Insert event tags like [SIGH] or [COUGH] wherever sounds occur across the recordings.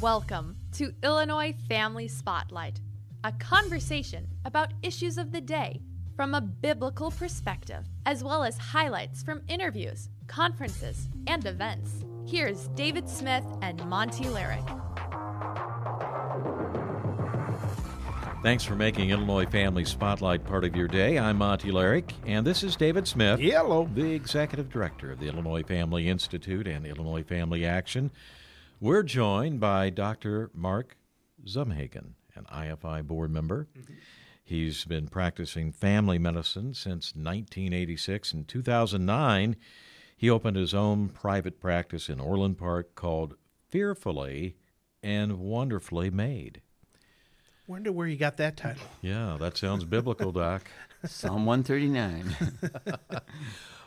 Welcome to Illinois Family Spotlight, a conversation about issues of the day from a biblical perspective, as well as highlights from interviews, conferences, and events. Here's David Smith and Monte Larrick. Thanks for making Illinois Family Spotlight part of your day. I'm Monte Larrick, and this is David Smith, Hello. the Executive Director of the Illinois Family Institute and Illinois Family Action. We're joined by Dr. Mark Zumhagen, an IFI board member. He's been practicing family medicine since 1986. In 2009, he opened his own private practice in Orland Park called Fearfully and Wonderfully Made. Wonder where you got that title. Yeah, that sounds biblical, Doc. [LAUGHS] Psalm 139. [LAUGHS]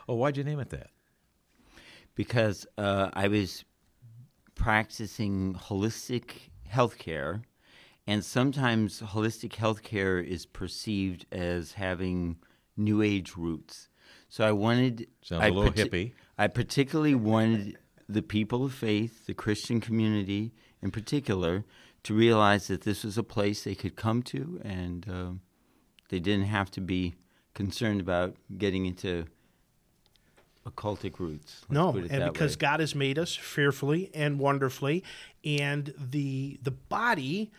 Oh, why'd you name it that? because uh, I was practicing holistic healthcare, and sometimes holistic healthcare is perceived as having new age roots. So I wanted. Sounds I a little hippie. I particularly wanted the people of faith, the Christian community in particular, to realize that this was a place they could come to, and um they didn't have to be concerned about getting into occultic roots. No, and because way. God has made us fearfully and wonderfully, and the the body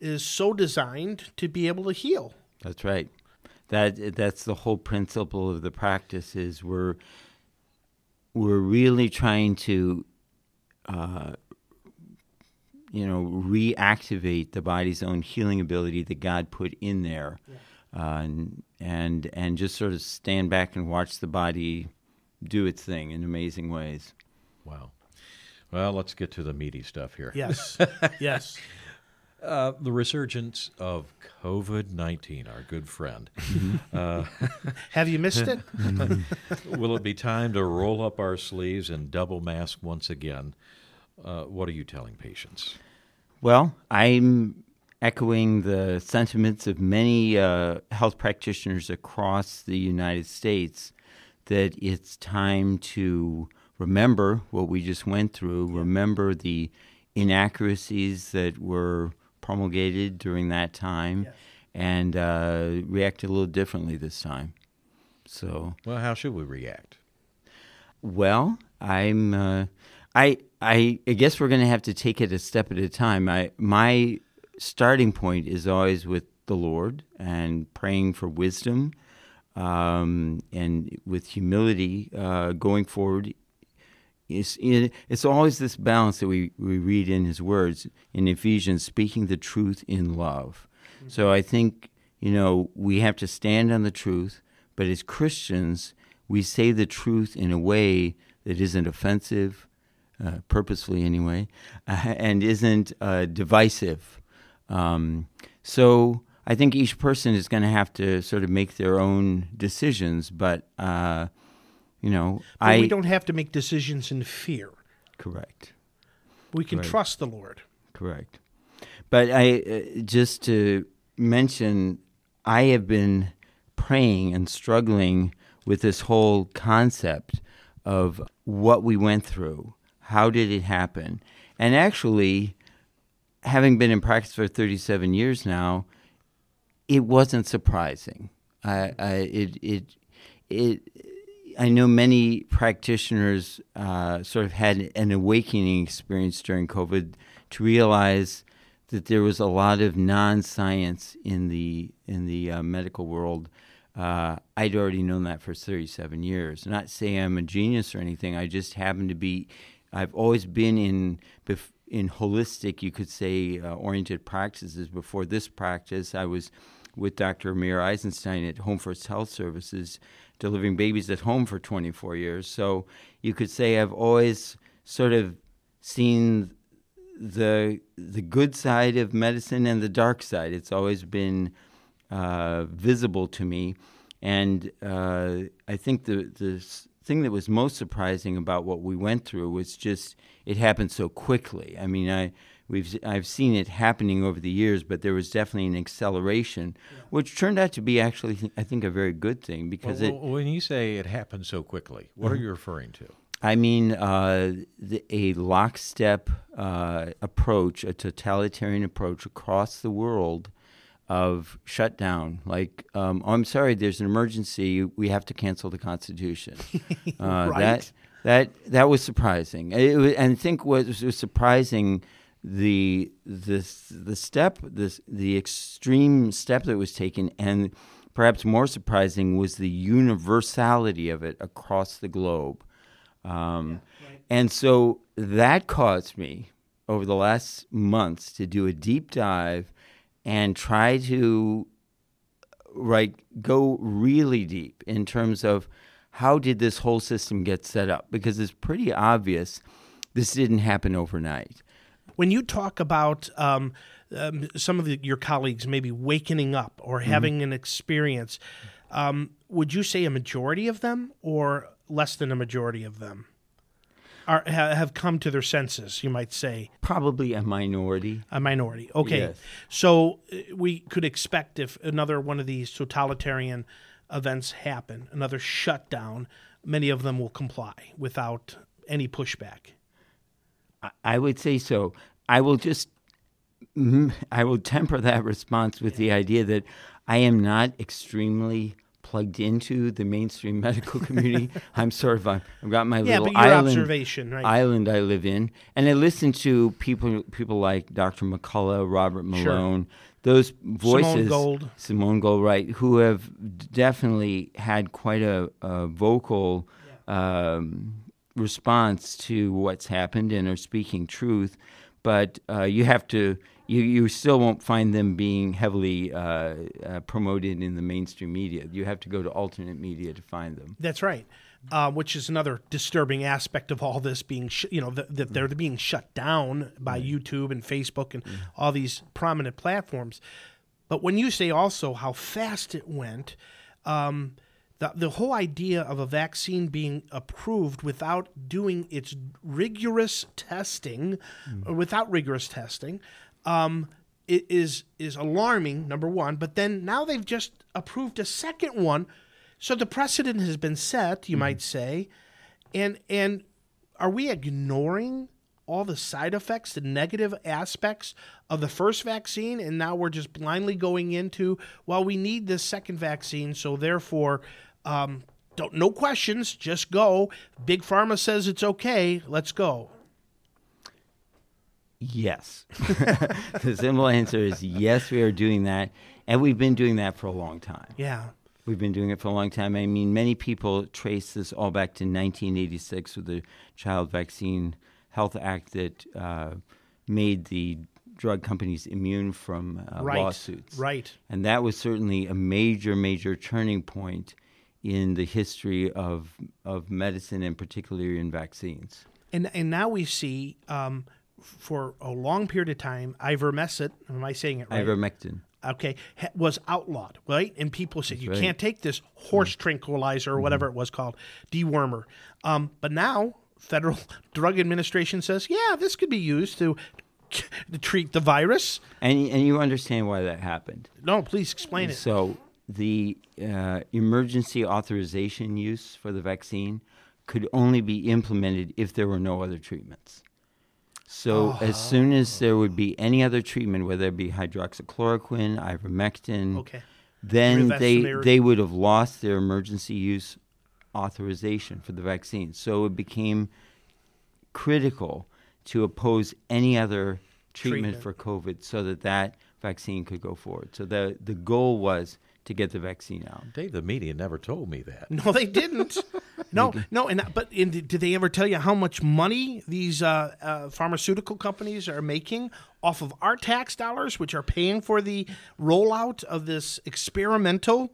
is so designed to be able to heal. That's right. That that's the whole principle of the practice is we're we're really trying to uh, you know reactivate the body's own healing ability that God put in there, uh, and, and and just sort of stand back and watch the body do its thing in amazing ways. Wow. Well, let's get to the meaty stuff here. Yes, [LAUGHS] yes. Uh, the resurgence of COVID 19, our good friend. [LAUGHS] [LAUGHS] Have you missed it? Will it be time to roll up our sleeves and double mask once again? Uh, what are you telling patients? Well, I'm echoing the sentiments of many uh, health practitioners across the United States that it's time to remember what we just went through, remember the inaccuracies that were promulgated during that time, and uh, react a little differently this time. So, Well, how should we react? well, I'm. Uh, I, I I guess we're going to have to take it a step at a time. I my starting point is always with the Lord and praying for wisdom, um, and with humility uh, going forward. It's, it, it's always this balance that we, we read in his words in Ephesians, speaking the truth in love. So I think, you know, we have to stand on the truth, but as Christians, we say the truth in a way that isn't offensive, uh, purposefully anyway, uh, [LAUGHS] and isn't uh, divisive. Um, so I think each person is going to have to sort of make their own decisions, but, uh, you know, But I. we don't have to make decisions in fear. Correct. We can Right. trust the Lord. Correct. But I uh, just to mention, I have been praying and struggling with this whole concept of what we went through. How did it happen? And actually, having been in practice for 37 years now, it wasn't surprising. I, I it it it. I know many practitioners uh, sort of had an awakening experience during COVID to realize that there was a lot of non-science in the in the uh, medical world. Uh, I'd already known that for 37 years. Not say I'm a genius or anything. I just happen to be. I've always been in in holistic, you could say, uh, oriented practices. Before this practice, I was with Dr. Mayer Eisenstein at Home First Health Services, delivering babies at home for 24 years. So you could say I've always sort of seen the the good side of medicine and the dark side. It's always been uh, visible to me, and uh, I think the the thing that was most surprising about what we went through was just it happened so quickly. I mean, I we've I've seen it happening over the years, but there was definitely an acceleration, which turned out to be actually I think a very good thing because Well, it when you say it happened so quickly, what are you referring to? I mean, uh, the, a lockstep uh, approach, a totalitarian approach across the world of shutdown. Like, um, oh, I'm sorry, there's an emergency. We have to cancel the Constitution. [LAUGHS] Uh, Right. That that that was surprising. It and I think what was, was surprising the the the step this the extreme step that was taken and perhaps more surprising was the universality of it across the globe. Um, and so that caused me over the last months to do a deep dive and try to right go really deep in terms of how did this whole system get set up? Because it's pretty obvious this didn't happen overnight When you talk about um, um, some of the, your colleagues maybe wakening up or having an experience, um, would you say a majority of them or less than a majority of them are, ha, have come to their senses, you might say? probably a minority A minority. Okay. Yes. So uh, we could expect if another one of these totalitarian events happen, another shutdown, many of them will comply without any pushback. I would say so. I will just, I will temper that response with the idea that I am not extremely plugged into the mainstream [LAUGHS] medical community. I'm sort of, I've got my Yeah, little island, observation, right? island I live in, and I listen to people, people like Dr. McCullough, Robert Malone, those voices, Gold. Simone Gold, right, who have definitely had quite a, a vocal um, response to what's happened and are speaking truth. But uh, you have to, you, you still won't find them being heavily uh, uh, promoted in the mainstream media. You have to go to alternate media to find them. That's right. Uh, which is another disturbing aspect of all this being, sh- you know, that, that they're being shut down by YouTube and Facebook and all these prominent platforms. But when you say also how fast it went, um, the, the whole idea of a vaccine being approved without doing its rigorous testing, or without rigorous testing, um, is is alarming. Number one, but then now they've just approved a second one, so the precedent has been set. You might say, and and are we ignoring all the side effects, the negative aspects of the first vaccine, and now we're just blindly going into well, we need this second vaccine, so therefore, um, don't no questions, just go. Big pharma says it's okay, let's go. Yes. [LAUGHS] the simple answer is yes, we are doing that. And we've been doing that for a long time. Yeah, We've been doing it for a long time. I mean, many people trace this all back to 1986 with the Child Vaccine Health Act that uh, made the drug companies immune from uh, right, lawsuits. right. And that was certainly a major, major turning point in the history of, of medicine and particularly in vaccines. And and now we see um, for a long period of time, ivermectin. Am I saying it right? Ivermectin. okay, was outlawed, right? And people said you right. can't take this horse tranquilizer or whatever it was called, dewormer. Um, but now, Federal [LAUGHS] Drug Administration says, yeah, this could be used to, to treat the virus. And, and you understand why that happened. No, please explain it. So the uh, emergency authorization use for the vaccine could only be implemented if there were no other treatments. So as soon as there would be any other treatment, whether it be hydroxychloroquine, ivermectin, Okay. then they they would have lost their emergency use authorization for the vaccine. So it became critical to oppose any other treatment, Treatment. for COVID so that that vaccine could go forward. So the the goal was to get the vaccine out. Dave, the media never told me that. [LAUGHS] No, they didn't. no, [LAUGHS] no, and but and did did they ever tell you how much money these uh, uh, pharmaceutical companies are making off of our tax dollars, which are paying for the rollout of this experimental?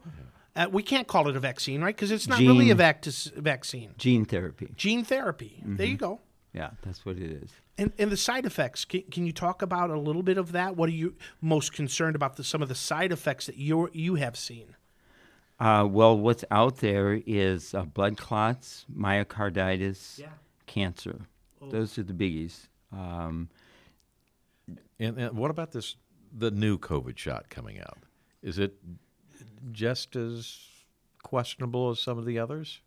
Uh, we can't call it a vaccine, right? Because it's not really a vac- vaccine. Gene therapy. Gene therapy. There you go. Yeah, that's what it is. And, and the side effects. Can, can you talk about a little bit of that? What are you most concerned about? The, some of the side effects that you you have seen. Uh, well, what's out there is uh, blood clots, myocarditis, Yeah. cancer. Those are the biggies. Um, And, and what about this? The new COVID shot coming out is it just as questionable as some of the others?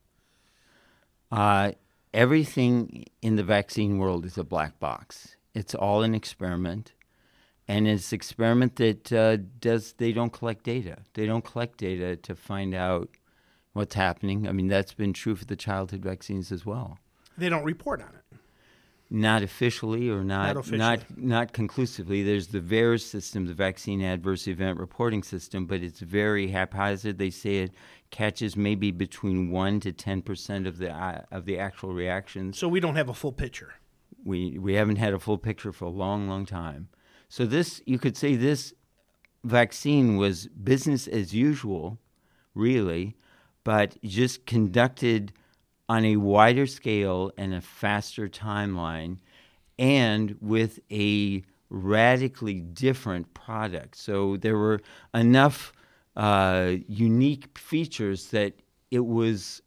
Uh, everything in the vaccine world is a black box. It's all an experiment, and it's an experiment that uh, does. They don't collect data. They don't collect data to find out what's happening. I mean, that's been true for the childhood vaccines as well. They don't report on it. Not officially or not Not officially. not not conclusively. There's the VAERS system, the Vaccine Adverse Event Reporting System, but it's very haphazard. They say it catches maybe between one to ten percent of the uh, of the actual reactions. So we don't have a full picture. We we haven't had a full picture for a long, long time. So this you could say this vaccine was business as usual, really, but just conducted on a wider scale and a faster timeline, and with a radically different product. So there were enough uh, unique features that it was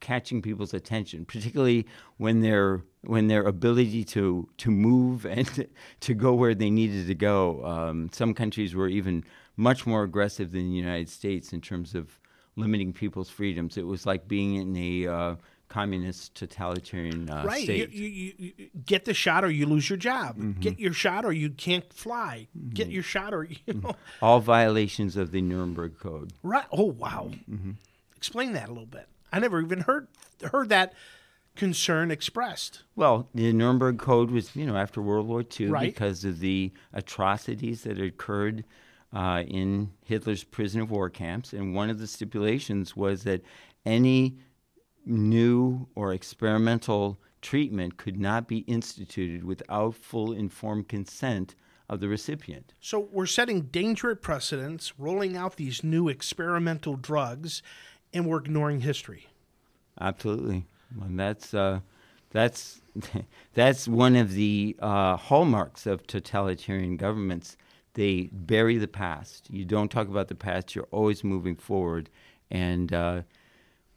catching people's attention, particularly when their when their ability to to move [LAUGHS] and to go where they needed to go. Um, some countries were even much more aggressive than the United States in terms of limiting people's freedoms. It was like being in a uh, communist totalitarian uh, right. You, state. you, you, you get the shot or you lose your job. Mm-hmm. Get your shot or you can't fly. Get your shot or [LAUGHS] you know. All violations of the Nuremberg Code. Right. Oh wow. Mm-hmm. Explain that a little bit. I never even heard heard that concern expressed. Well, the Nuremberg Code was, you know, after World War II Right. because of the atrocities that occurred uh, in Hitler's prison of war camps, and one of the stipulations was that any new or experimental treatment could not be instituted without full informed consent of the recipient. So we're setting dangerous precedents, rolling out these new experimental drugs, and we're ignoring history. Absolutely, and that's uh, that's [LAUGHS] that's one of the uh, hallmarks of totalitarian governments. They bury the past. You don't talk about the past. You're always moving forward, and uh,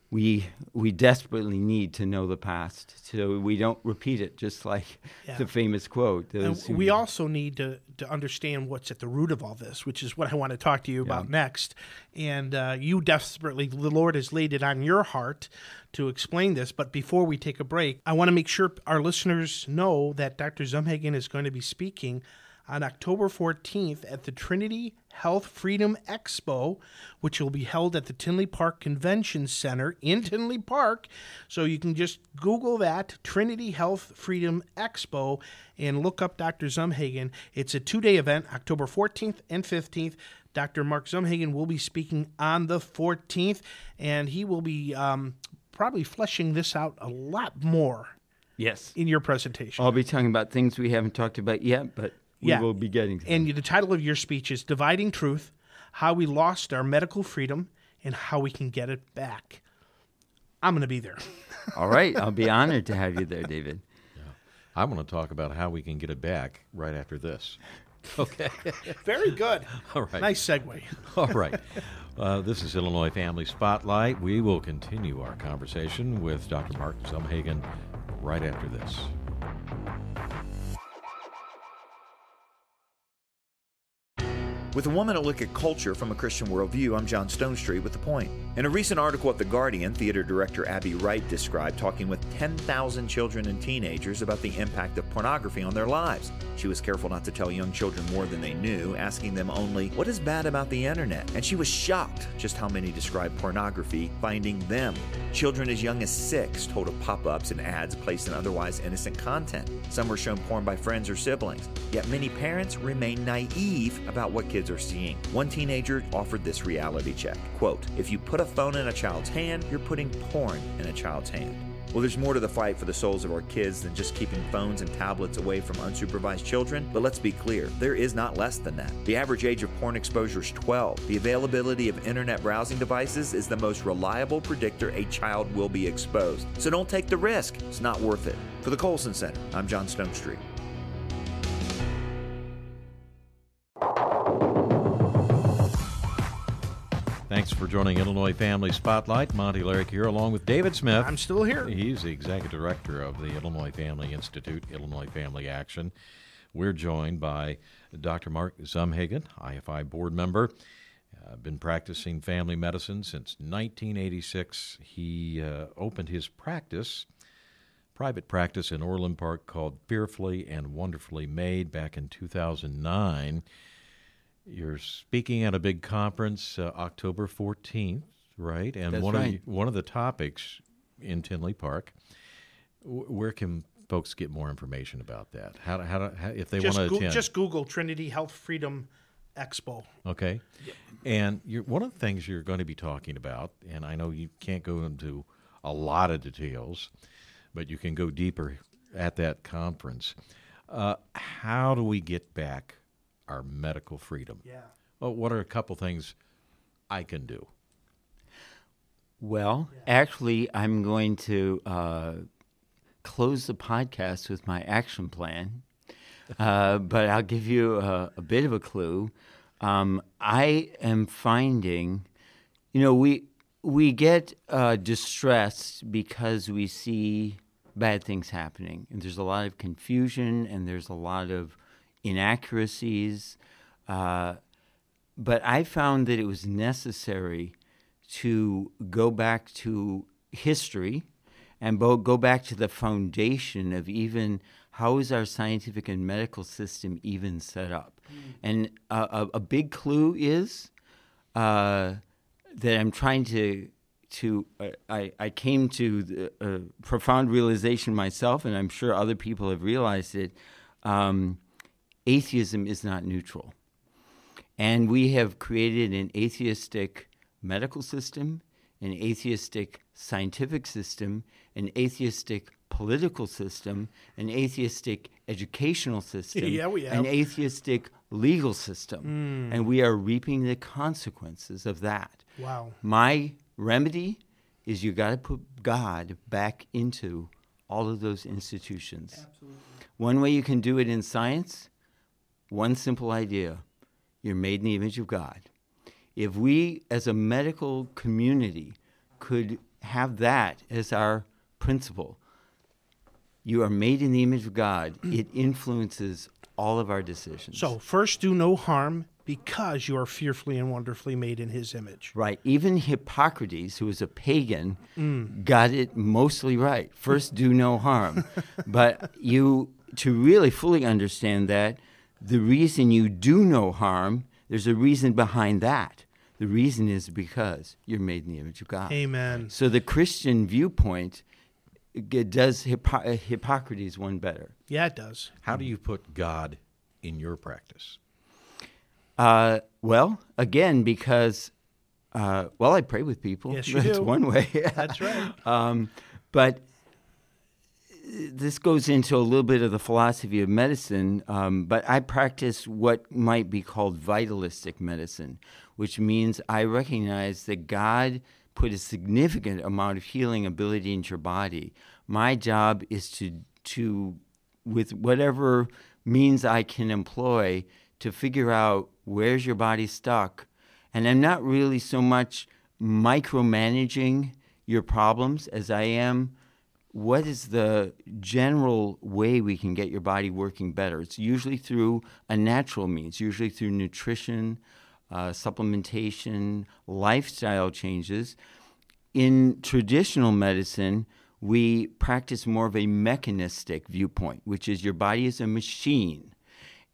we we desperately need to know the past so we don't repeat it. Just like Yeah. the famous quote. And those who- we also need to, to understand what's at the root of all this, which is what I want to talk to you about next. And uh, you desperately, the Lord has laid it on your heart to explain this. But before we take a break, I want to make sure our listeners know that Dr. Zumhagen is going to be speaking on October 14th at the Trinity Health Freedom Expo, which will be held at the Tinley Park Convention Center in Tinley Park. So you can just Google that Trinity Health Freedom Expo and look up Dr. Zumhagen. It's a two day event, October 14th and 15th. Dr. Mark Zumhagen will be speaking on the 14th, and he will be um, probably fleshing this out a lot more yes, in your presentation. I'll be talking about things we haven't talked about yet, but we Yeah. will be getting to. them. And the title of your speech is Dividing Truth How We Lost Our Medical Freedom and How We Can Get It Back. I'm going to be there. [LAUGHS] All right, I'll be honored to have you there, David. Yeah. I want to talk about how we can get it back right after this. [LAUGHS] Okay. Very good. [LAUGHS] All right. Nice segue. All right. Uh, this is Illinois Family Spotlight. We will continue our conversation with Dr. Mark Zumhagen right after this. With a woman to look at culture from a Christian worldview, I'm John Stonestreet with The Point. In a recent article at The Guardian, theater director Abby Wright described talking with 10,000 children and teenagers about the impact of pornography on their lives. She was careful not to tell young children more than they knew, asking them only, What is bad about the internet? And she was shocked just how many described pornography finding them. Children as young as six told of pop ups and ads placed in otherwise innocent content. Some were shown porn by friends or siblings. Yet many parents remain naive about what kids are seeing. One teenager offered this reality check. Quote, if you put a phone in a child's hand, you're putting porn in a child's hand. Well, there's more to the fight for the souls of our kids than just keeping phones and tablets away from unsupervised children. But let's be clear, there is not less than that. The average age of porn exposure is 12. The availability of internet browsing devices is the most reliable predictor a child will be exposed. So don't take the risk. It's not worth it. For the Colson Center, I'm John Stone Thanks for joining Illinois Family Spotlight. Monte Larrick here, along with David Smith. I'm still here. He's the executive director of the Illinois Family Institute, Illinois Family Action. We're joined by Dr. Mark Zumhagen, IFI board member. Uh, been practicing family medicine since 1986. He uh, opened his practice private practice in Orland Park called Fearfully and Wonderfully Made back in 2009. You're speaking at a big conference uh, October 14th, right? And That's one of the, one of the topics in Tinley Park. W- where can folks get more information about that? How, to- how, to, how if they want Just, to goo- attend? just Google Trinity Health Freedom Expo. Okay. And you're, one of the things you're going to be talking about, and I know you can't go into a lot of details, but you can go deeper at that conference. Uh, how do we get back our medical freedom? Yeah. Well, what are a couple things I can do? Well, actually, I'm going to uh, close the podcast with my action plan, uh, but I'll give you a, a bit of a clue. Um, I am finding, you know, we we get uh, distressed because we see bad things happening, and there's a lot of confusion, and there's a lot of inaccuracies. Uh, but I found that it was necessary to go back to history and bo- go back to the foundation of even how is our scientific and medical system even set up. And a, a, a big clue is uh, that I'm trying to to uh, I, I came to the, a profound realization myself, and I'm sure other people have realized it. Um, atheism is not neutral. And we have created an atheistic medical system, an atheistic scientific system, an atheistic political system, an atheistic educational system, [LAUGHS] Yeah, we an atheistic legal system. Hmm. And we are reaping the consequences of that. Wow. My remedy is you got to put God back into all of those institutions. Absolutely. One way you can do it in science, one simple idea you're made in the image of God. If we, as a medical community, could have that as our principle, you are made in the image of God, [CLEARS THROAT] it influences all of our decisions. So, first, do no harm because you are fearfully and wonderfully made in his image. Right. Even Hippocrates, who was a pagan, mm. got it mostly right. First, do no harm. [LAUGHS] but you, to really fully understand that, the reason you do no harm, there's a reason behind that. The reason is because you're made in the image of God. Amen. So the Christian viewpoint g- does Hippo- Hippocrates one better. Yeah, it does. How do you put God in your practice? Uh, well, again, because uh, well, I pray with people. Yes, you [LAUGHS] That's do. one way. That's right. [LAUGHS] um, but this goes into a little bit of the philosophy of medicine. Um, but I practice what might be called vitalistic medicine, which means I recognize that God put a significant amount of healing ability into your body. My job is to to with whatever means I can employ to figure out where's your body stuck. And I'm not really so much micromanaging your problems as I am what is the general way we can get your body working better? It's usually through a natural means, usually through nutrition, uh, supplementation, lifestyle changes. In traditional medicine, we practice more of a mechanistic viewpoint, which is your body is a machine.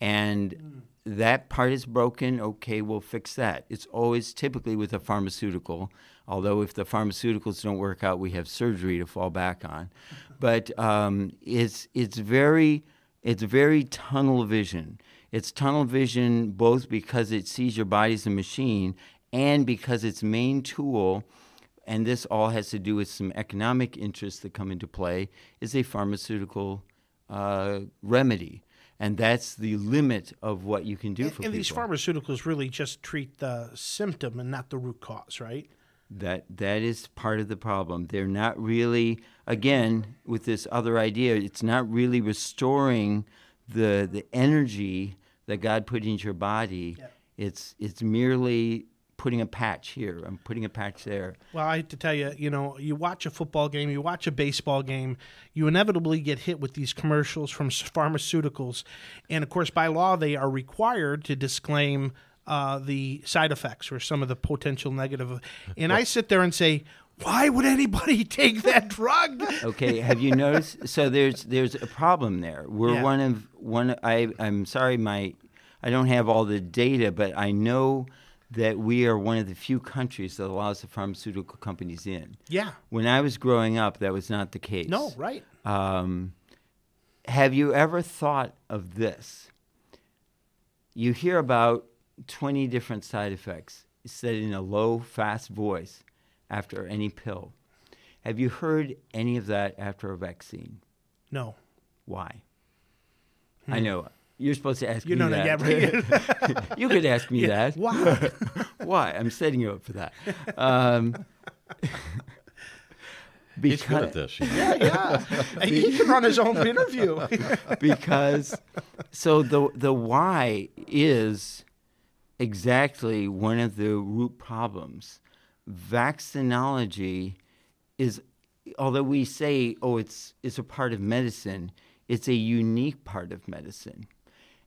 And that part is broken. Okay, we'll fix that. It's always typically with a pharmaceutical, although if the pharmaceuticals don't work out, we have surgery to fall back on. But um, it's it's very it's very tunnel vision. It's tunnel vision both because it sees your body as a machine and because its main tool and this all has to do with some economic interests that come into play, is a pharmaceutical uh, remedy. And that's the limit of what you can do for and people. these pharmaceuticals really just treat the symptom and not the root cause, right? that that is part of the problem. They're not really again with this other idea, it's not really restoring the the energy that God put into your body. It's it's merely putting a patch here. I'm putting a patch there. Well, I have to tell you, you know, you watch a football game, you watch a baseball game, you inevitably get hit with these commercials from pharmaceuticals. And of course, by law, they are required to disclaim uh, the side effects or some of the potential negative. And I sit there and say, Why would anybody [LAUGHS] take that drug? Okay, have you noticed? So there's there's a problem there. We're Yeah. one of one. I I'm sorry, my I don't have all the data, but I know that we are one of the few countries that allows the pharmaceutical companies in. Yeah. When I was growing up, that was not the case. No, right. Um, have you ever thought of this? You hear about 20 different side effects said in a low, fast voice after any pill. Have you heard any of that after a vaccine? No. Why? I know. You're supposed to ask. You me know that. that. Yeah, right. [LAUGHS] [LAUGHS] you could ask me that. Why? [LAUGHS] Why? I'm setting you up for that. Um, He's good at this. you know. yeah. He can run his own interview. because so the the why is exactly one of the root problems. Vaccinology is although we say oh it's it's a part of medicine, it's a unique part of medicine.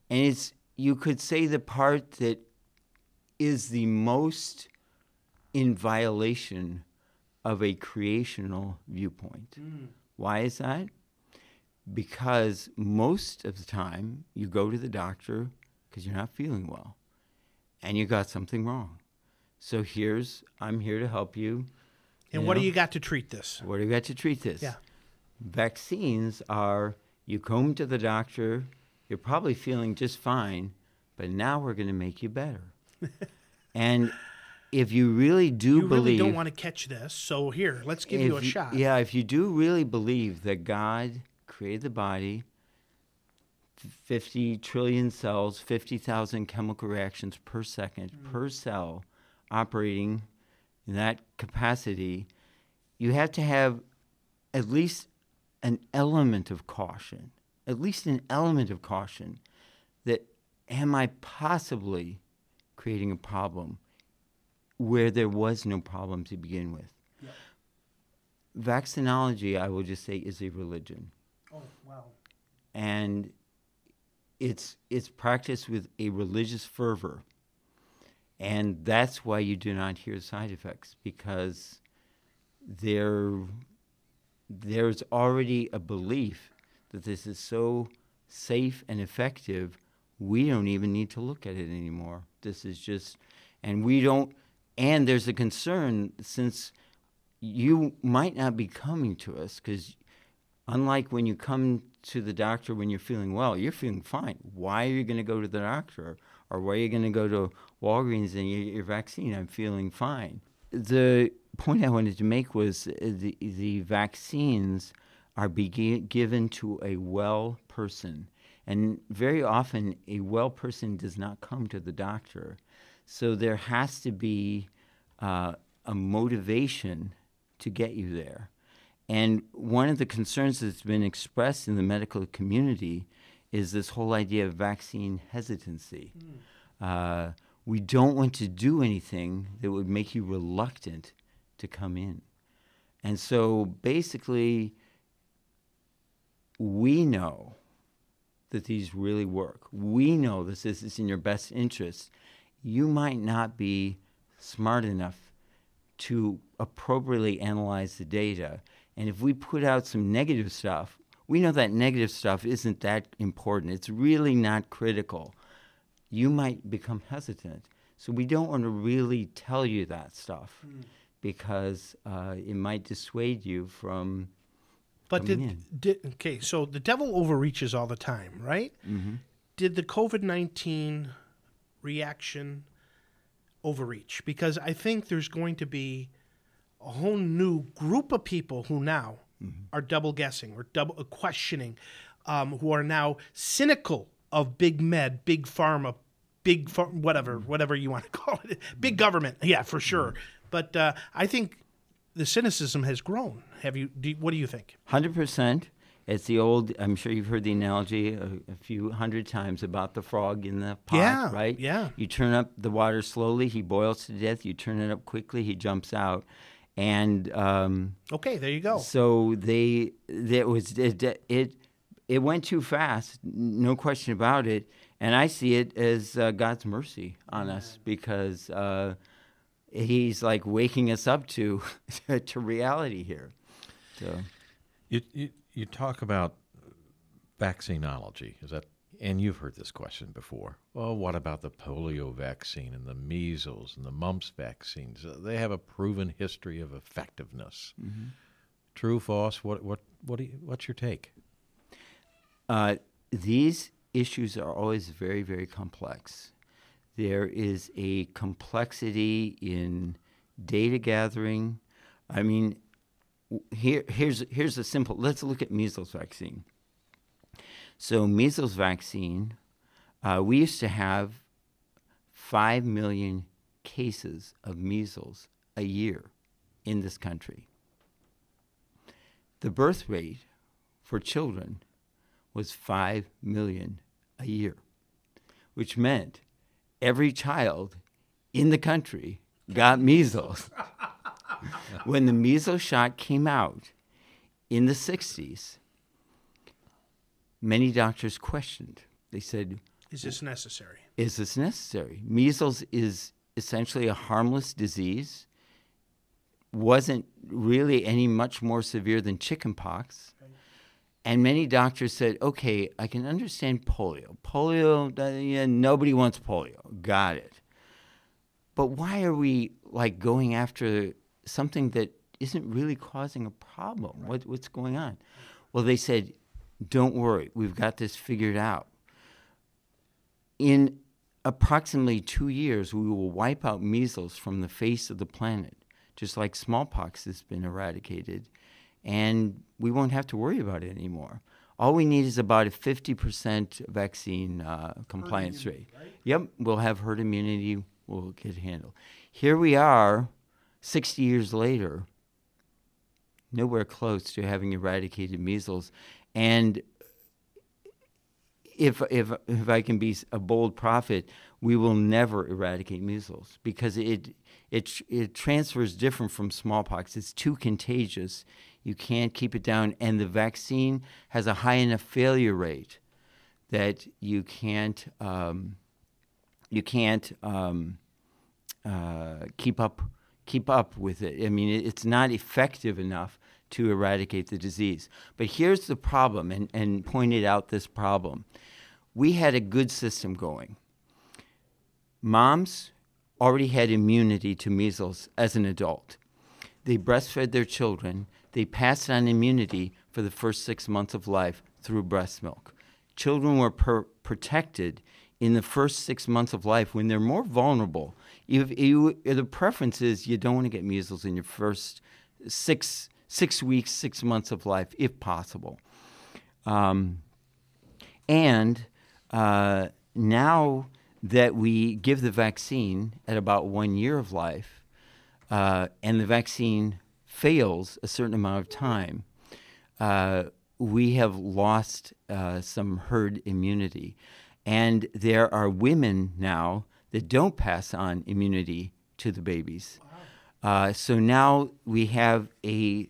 And it's you could say the part that is the most in violation of a creational viewpoint. Mm. Why is that? because most of the time you go to the doctor because you're not feeling well and you got something wrong. So here's I'm here to help you. and what do you got to treat this? What do you got to treat this? Yeah. Vaccines are you come to the doctor, you're probably feeling just fine, but now we're going to make you better. [LAUGHS] and if you really do believe You really don't want to catch this, so here, let's give you a if shot. Yeah, if you do really believe that God created the body, 50 trillion cells, 50,000 chemical reactions per second Mm. per cell operating in that capacity, you have to have at least an element of caution, at least an element of caution that am I possibly creating a problem where there was no problem to begin with? Vaccinology, I will just say, is a religion Oh, wow. and it's it's practiced with a religious fervor and that's why you do not hear side effects because there there's already a belief that this is so safe and effective we don't even need to look at it anymore this is just and we don't and there's a concern since you might not be coming to us because unlike when you come to the doctor when you're feeling well, you're feeling fine. Why are you going to go to the doctor? Or why are you going to go to Walgreens and get your vaccine? I'm feeling fine. The point I wanted to make was uh, the, the vaccines are be given to a well person. And very often, a well person does not come to the doctor. So there has to be uh, a motivation to get you there. And one of the concerns that's been expressed in the medical community is this whole idea of vaccine hesitancy. Uh, we don't want to do anything that would make you reluctant to come in. And so basically, we know that these really work. We know that this is in your best interest. You might not be smart enough to appropriately analyze the data. And if we put out some negative stuff, we know that negative stuff isn't that important. It's really not critical. You might become hesitant. So we don't want to really tell you that stuff because uh, it might dissuade you from. But did, did okay? So the devil overreaches all the time, right? Mm-hmm. Did the COVID nineteen reaction overreach? Because I think there's going to be a whole new group of people who now are double guessing or double uh, questioning, um, who are now cynical of big med, big pharma, big phar- whatever, whatever you want to [LAUGHS] call it, big government. Yeah, for sure. But uh, I think the cynicism has grown. Have you? Do, what do you think? Hundred percent. It's the old. I'm sure you've heard the analogy a, a few hundred times about the frog in the pot, Yeah, right? yeah. You turn up the water slowly, he boils to death. You turn it up quickly, he jumps out, and um, Okay, there you go. so they there was it, it it went too fast, no question about it. And I see it as uh, God's mercy on us because uh, he's like waking us up to [LAUGHS] to reality here. So You, you, you talk about vaccinology. Is that, and you've heard this question before. Well, what about the polio vaccine and the measles and the mumps vaccines? Uh, They have a proven history of effectiveness. True, false? What, what, what do you, what's your take? uh, these issues are always very, very complex. There is a complexity in data gathering. I mean, here, here's here's a simple. Let's look at measles vaccine. So measles vaccine, uh, we used to have five million cases of measles a year in this country. The birth rate for children was 5 million a year, which meant every child in the country got measles. [LAUGHS] when the measles shot came out in the 60s, many doctors questioned. They said, Is this necessary? is this necessary? Measles is essentially a harmless disease, wasn't really any much more severe than chickenpox. And many doctors said, okay, I can understand polio. Polio, uh, yeah, nobody wants polio. Got it. But why are we like going after something that isn't really causing a problem? What, what's going on? Well, they said, don't worry, we've got this figured out. In approximately two years, we will wipe out measles from the face of the planet, just like smallpox has been eradicated, and we won't have to worry about it anymore. All we need is about a 50% vaccine uh, compliance rate. Yep, we'll have herd immunity, we'll get handled. Here we are, 60 years later, nowhere close to having eradicated measles. And if if if I can be a bold prophet, we will never eradicate measles because it it it transfers different from smallpox. It's too contagious. You can't keep it down, and the vaccine has a high enough failure rate that you can't um, you can't um, uh, keep up keep up with it. I mean, it's not effective enough to eradicate the disease. But here's the problem, and, and pointed out this problem. We had a good system going. Moms already had immunity to measles as an adult. They breastfed their children. They passed on immunity for the first six months of life through breast milk. Children were per- protected in the first six months of life when they're more vulnerable. If the preference is you don't want to get measles in your first six six weeks, six months of life, if possible. Um, and uh, now that we give the vaccine at about one year of life, uh, and the vaccine fails a certain amount of time, uh, we have lost uh, some herd immunity. And there are women now that don't pass on immunity to the babies. Uh, so now we have a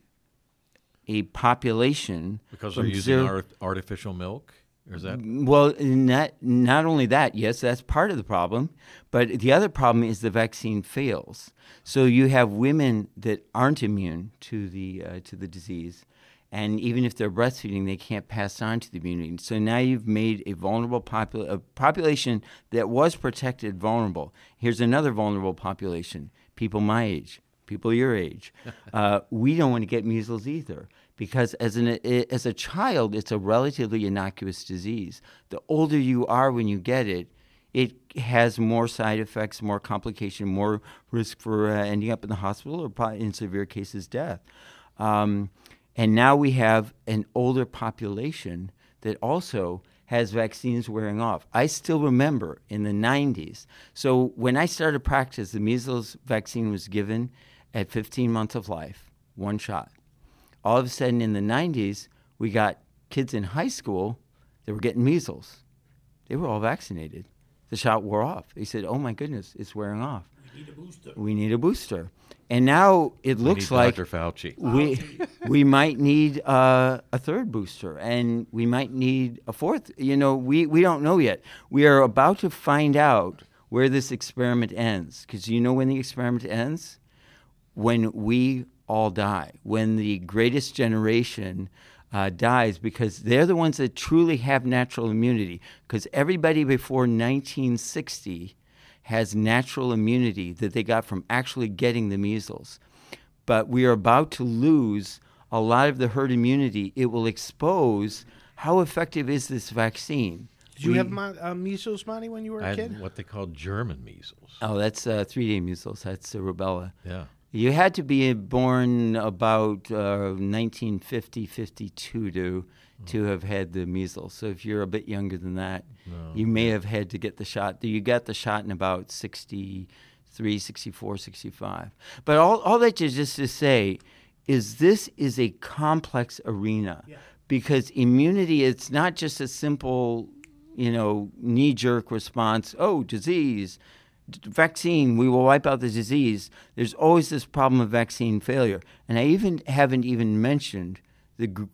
a population Because they're using zero- art, artificial milk? Or is that? well, not not only that, yes, that's part of the problem, but the other problem is the vaccine fails. So you have women that aren't immune to the uh, to the disease, and even if they're breastfeeding, they can't pass on to the immunity. So now you've made a vulnerable popul- a population that was protected vulnerable. Here's another vulnerable population: people my age, people your age. [LAUGHS] uh, we don't want to get measles either because as an as a child, it's a relatively innocuous disease. The older you are when you get it, it has more side effects, more complication, more risk for uh, ending up in the hospital or in severe cases death. Um, and now we have an older population that also has vaccines wearing off. I still remember in the 90s. So when I started practice, the measles vaccine was given at 15 months of life, one shot all of a sudden in the 90s, we got kids in high school that were getting measles. They were all vaccinated. The shot wore off. They said, oh my goodness, it's wearing off. We need a booster. We need a booster. And now it We looks need like Dr. Fauci. we [LAUGHS] we might need uh, a third booster, and we might need a fourth. You know, we we don't know yet. We are about to find out where this experiment ends. Because you know when the experiment ends? When we all die, when the greatest generation uh, dies, because they're the ones that truly have natural immunity. Because everybody before 1960 has natural immunity that they got from actually getting the measles. But we are about to lose a lot of the herd immunity. It will expose how effective is this vaccine. Did you We- have my, uh, measles, Monte, when you were I a had kid? what they call German measles. Oh, that's uh, three-day measles. That's uh, rubella. Yeah. You had to be born about uh, 1950, 52 to to have had the measles. So if you're a bit younger than that, you may have had to get the shot. You got the shot in about 63, 64, 65. But all, all that is just to say is this is a complex arena because immunity, it's not just a simple, you know, knee jerk response, oh, disease vaccine, we will wipe out the disease. There's always this problem of vaccine failure. And I even haven't even mentioned the,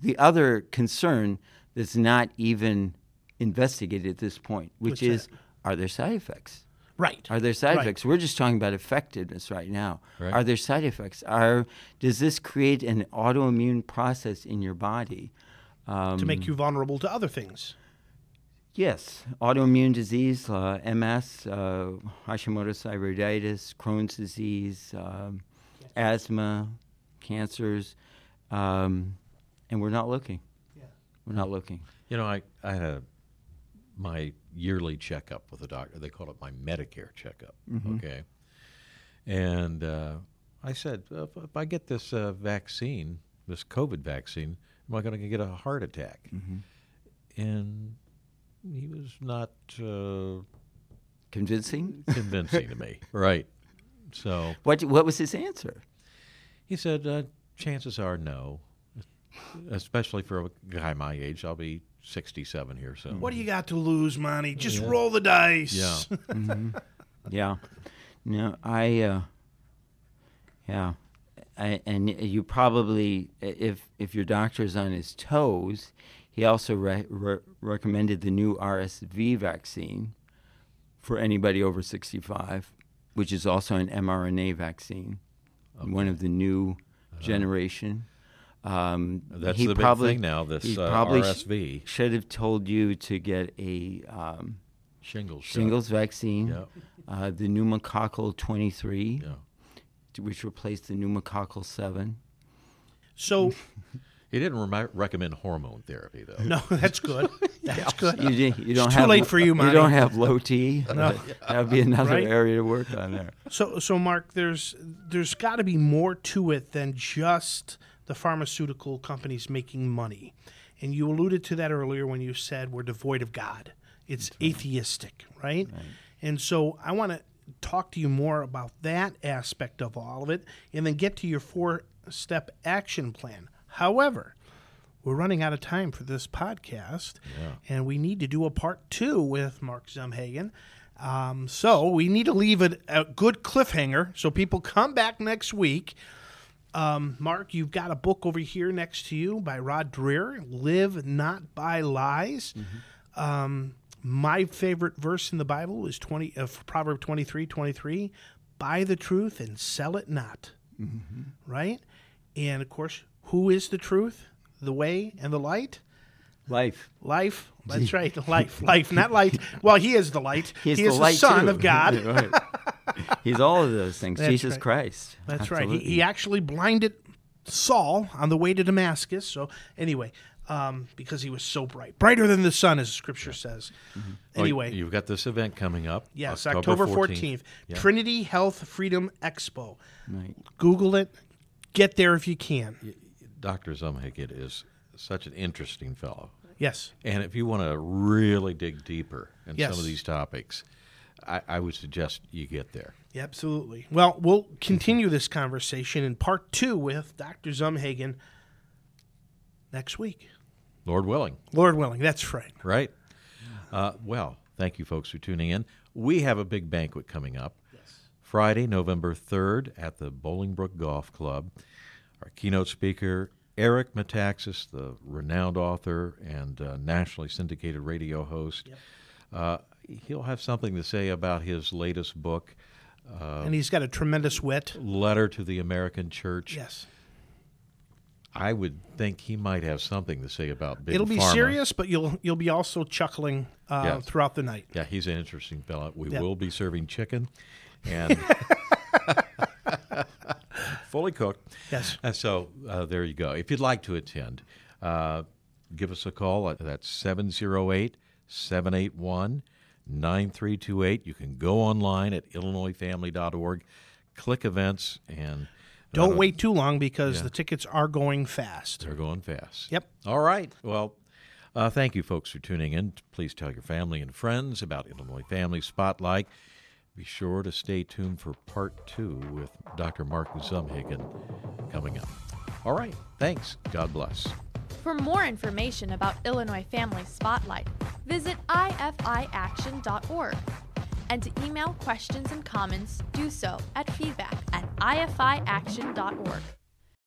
the other concern that's not even investigated at this point, which What's is that? are there side effects? Right. Are there side Right. effects? We're just talking about effectiveness right now. Right. Are there side effects? Are does this create an autoimmune process in your body? Um, to make you vulnerable to other things. Yes, autoimmune disease, uh, MS, uh, Hashimoto's thyroiditis, Crohn's disease, um, asthma, cancers, um, and we're not looking. Yeah. We're not looking. You know, I, I had a, my yearly checkup with a doctor. They call it my Medicare checkup. Okay. And uh, I said, if, if I get this uh, vaccine, this COVID vaccine, am I going to get a heart attack? And he was not uh, Convincing? convincing to me. [LAUGHS] Right. So What, what was his answer? he said, uh, chances are no, especially for a guy my age. I'll be 67 here soon. What do you got to lose, Monte? Just roll the dice. Yeah. [LAUGHS] Yeah. No, I, uh, yeah. I, and you probably, if if your doctor is on his toes, he also re- re- recommended the new RSV vaccine for anybody over 65, which is also an mRNA vaccine, one of the new generation. Um, That's he the big thing now, this, he uh, probably sh- RSV. should have told you to get a um, Shingles. shot. shingles vaccine, Yeah. uh, the pneumococcal 23, Yeah. which replaced the pneumococcal 7. So, [LAUGHS] He didn't remi- recommend hormone therapy, though. no, [LAUGHS] that's good. [LAUGHS] That's good. You, you don't too have late for you, You don't have low T. [LAUGHS] that would be another Right? area to work on there. So, so Mark, there's there's got to be more to it than just the pharmaceutical companies making money. And you alluded to that earlier when you said we're devoid of God. It's atheistic, right? And so I want to talk to you more about that aspect of all of it and then get to your four-step action plan. However, we're running out of time for this podcast, and we need to do a part two with Mark Zumhagen. Um, so we need to leave it a good cliffhanger so people come back next week. Um, Mark, you've got a book over here next to you by Rod Dreher, "Live Not by Lies." Um, my favorite verse in the Bible is twenty uh, Proverb twenty three twenty three. Buy the truth and sell it not. Right, and of course, who is the truth, the way, and the light? Life. Life. That's [LAUGHS] right. Life. Life. Not light. Well, he is the light. He's he the is light the Son too. of [LAUGHS] God. Right. He's all of those things. That's Jesus right. Christ. That's right. He, he actually blinded Saul on the way to Damascus. So anyway, um, because he was so bright, brighter than the sun, as Scripture says. Oh, Anyway, you've got this event coming up. yes, October fourteenth, Yeah. Trinity Health Freedom Expo. Right. Google it. Get there if you can. Dr. Zumhagen is such an interesting fellow. Yes. And if you want to really dig deeper in Yes. some of these topics, I, I would suggest you get there. Yeah, absolutely. Well, we'll continue this conversation in part two with Dr. Zumhagen next week. Lord willing, Lord willing. That's right. right? Uh, well, thank you folks for tuning in. We have a big banquet coming up. yes. Friday, November 3rd at the Bolingbrook Golf Club. Our keynote speaker, Eric Metaxas, the renowned author and uh, nationally syndicated radio host. Uh, he'll have something to say about his latest book, uh, and he's got a tremendous wit. Letter to the American Church. Yes. I would think he might have something to say about big It'll be pharma. serious, but you'll you'll be also chuckling uh, Yes. throughout the night. Yeah, he's an interesting fellow. We Yeah. will be serving chicken, and [LAUGHS] fully cooked. Yes. And so uh, there you go. If you'd like to attend, uh, give us a call. at That's 708 781 9328. You can go online at illinoisfamily.org, click events, and Don't uh, wait too long because yeah. the tickets are going fast. They're going fast. Yep. All right. Well, uh, thank you, folks, for tuning in. Please tell your family and friends about Illinois Family Spotlight. Be sure to stay tuned for part two with Dr. Mark Zumhagen coming up. All right. Thanks. God bless. For more information about Illinois Family Spotlight, visit ifiaction.org. And to email questions and comments, do so at feedback at ifiaction.org.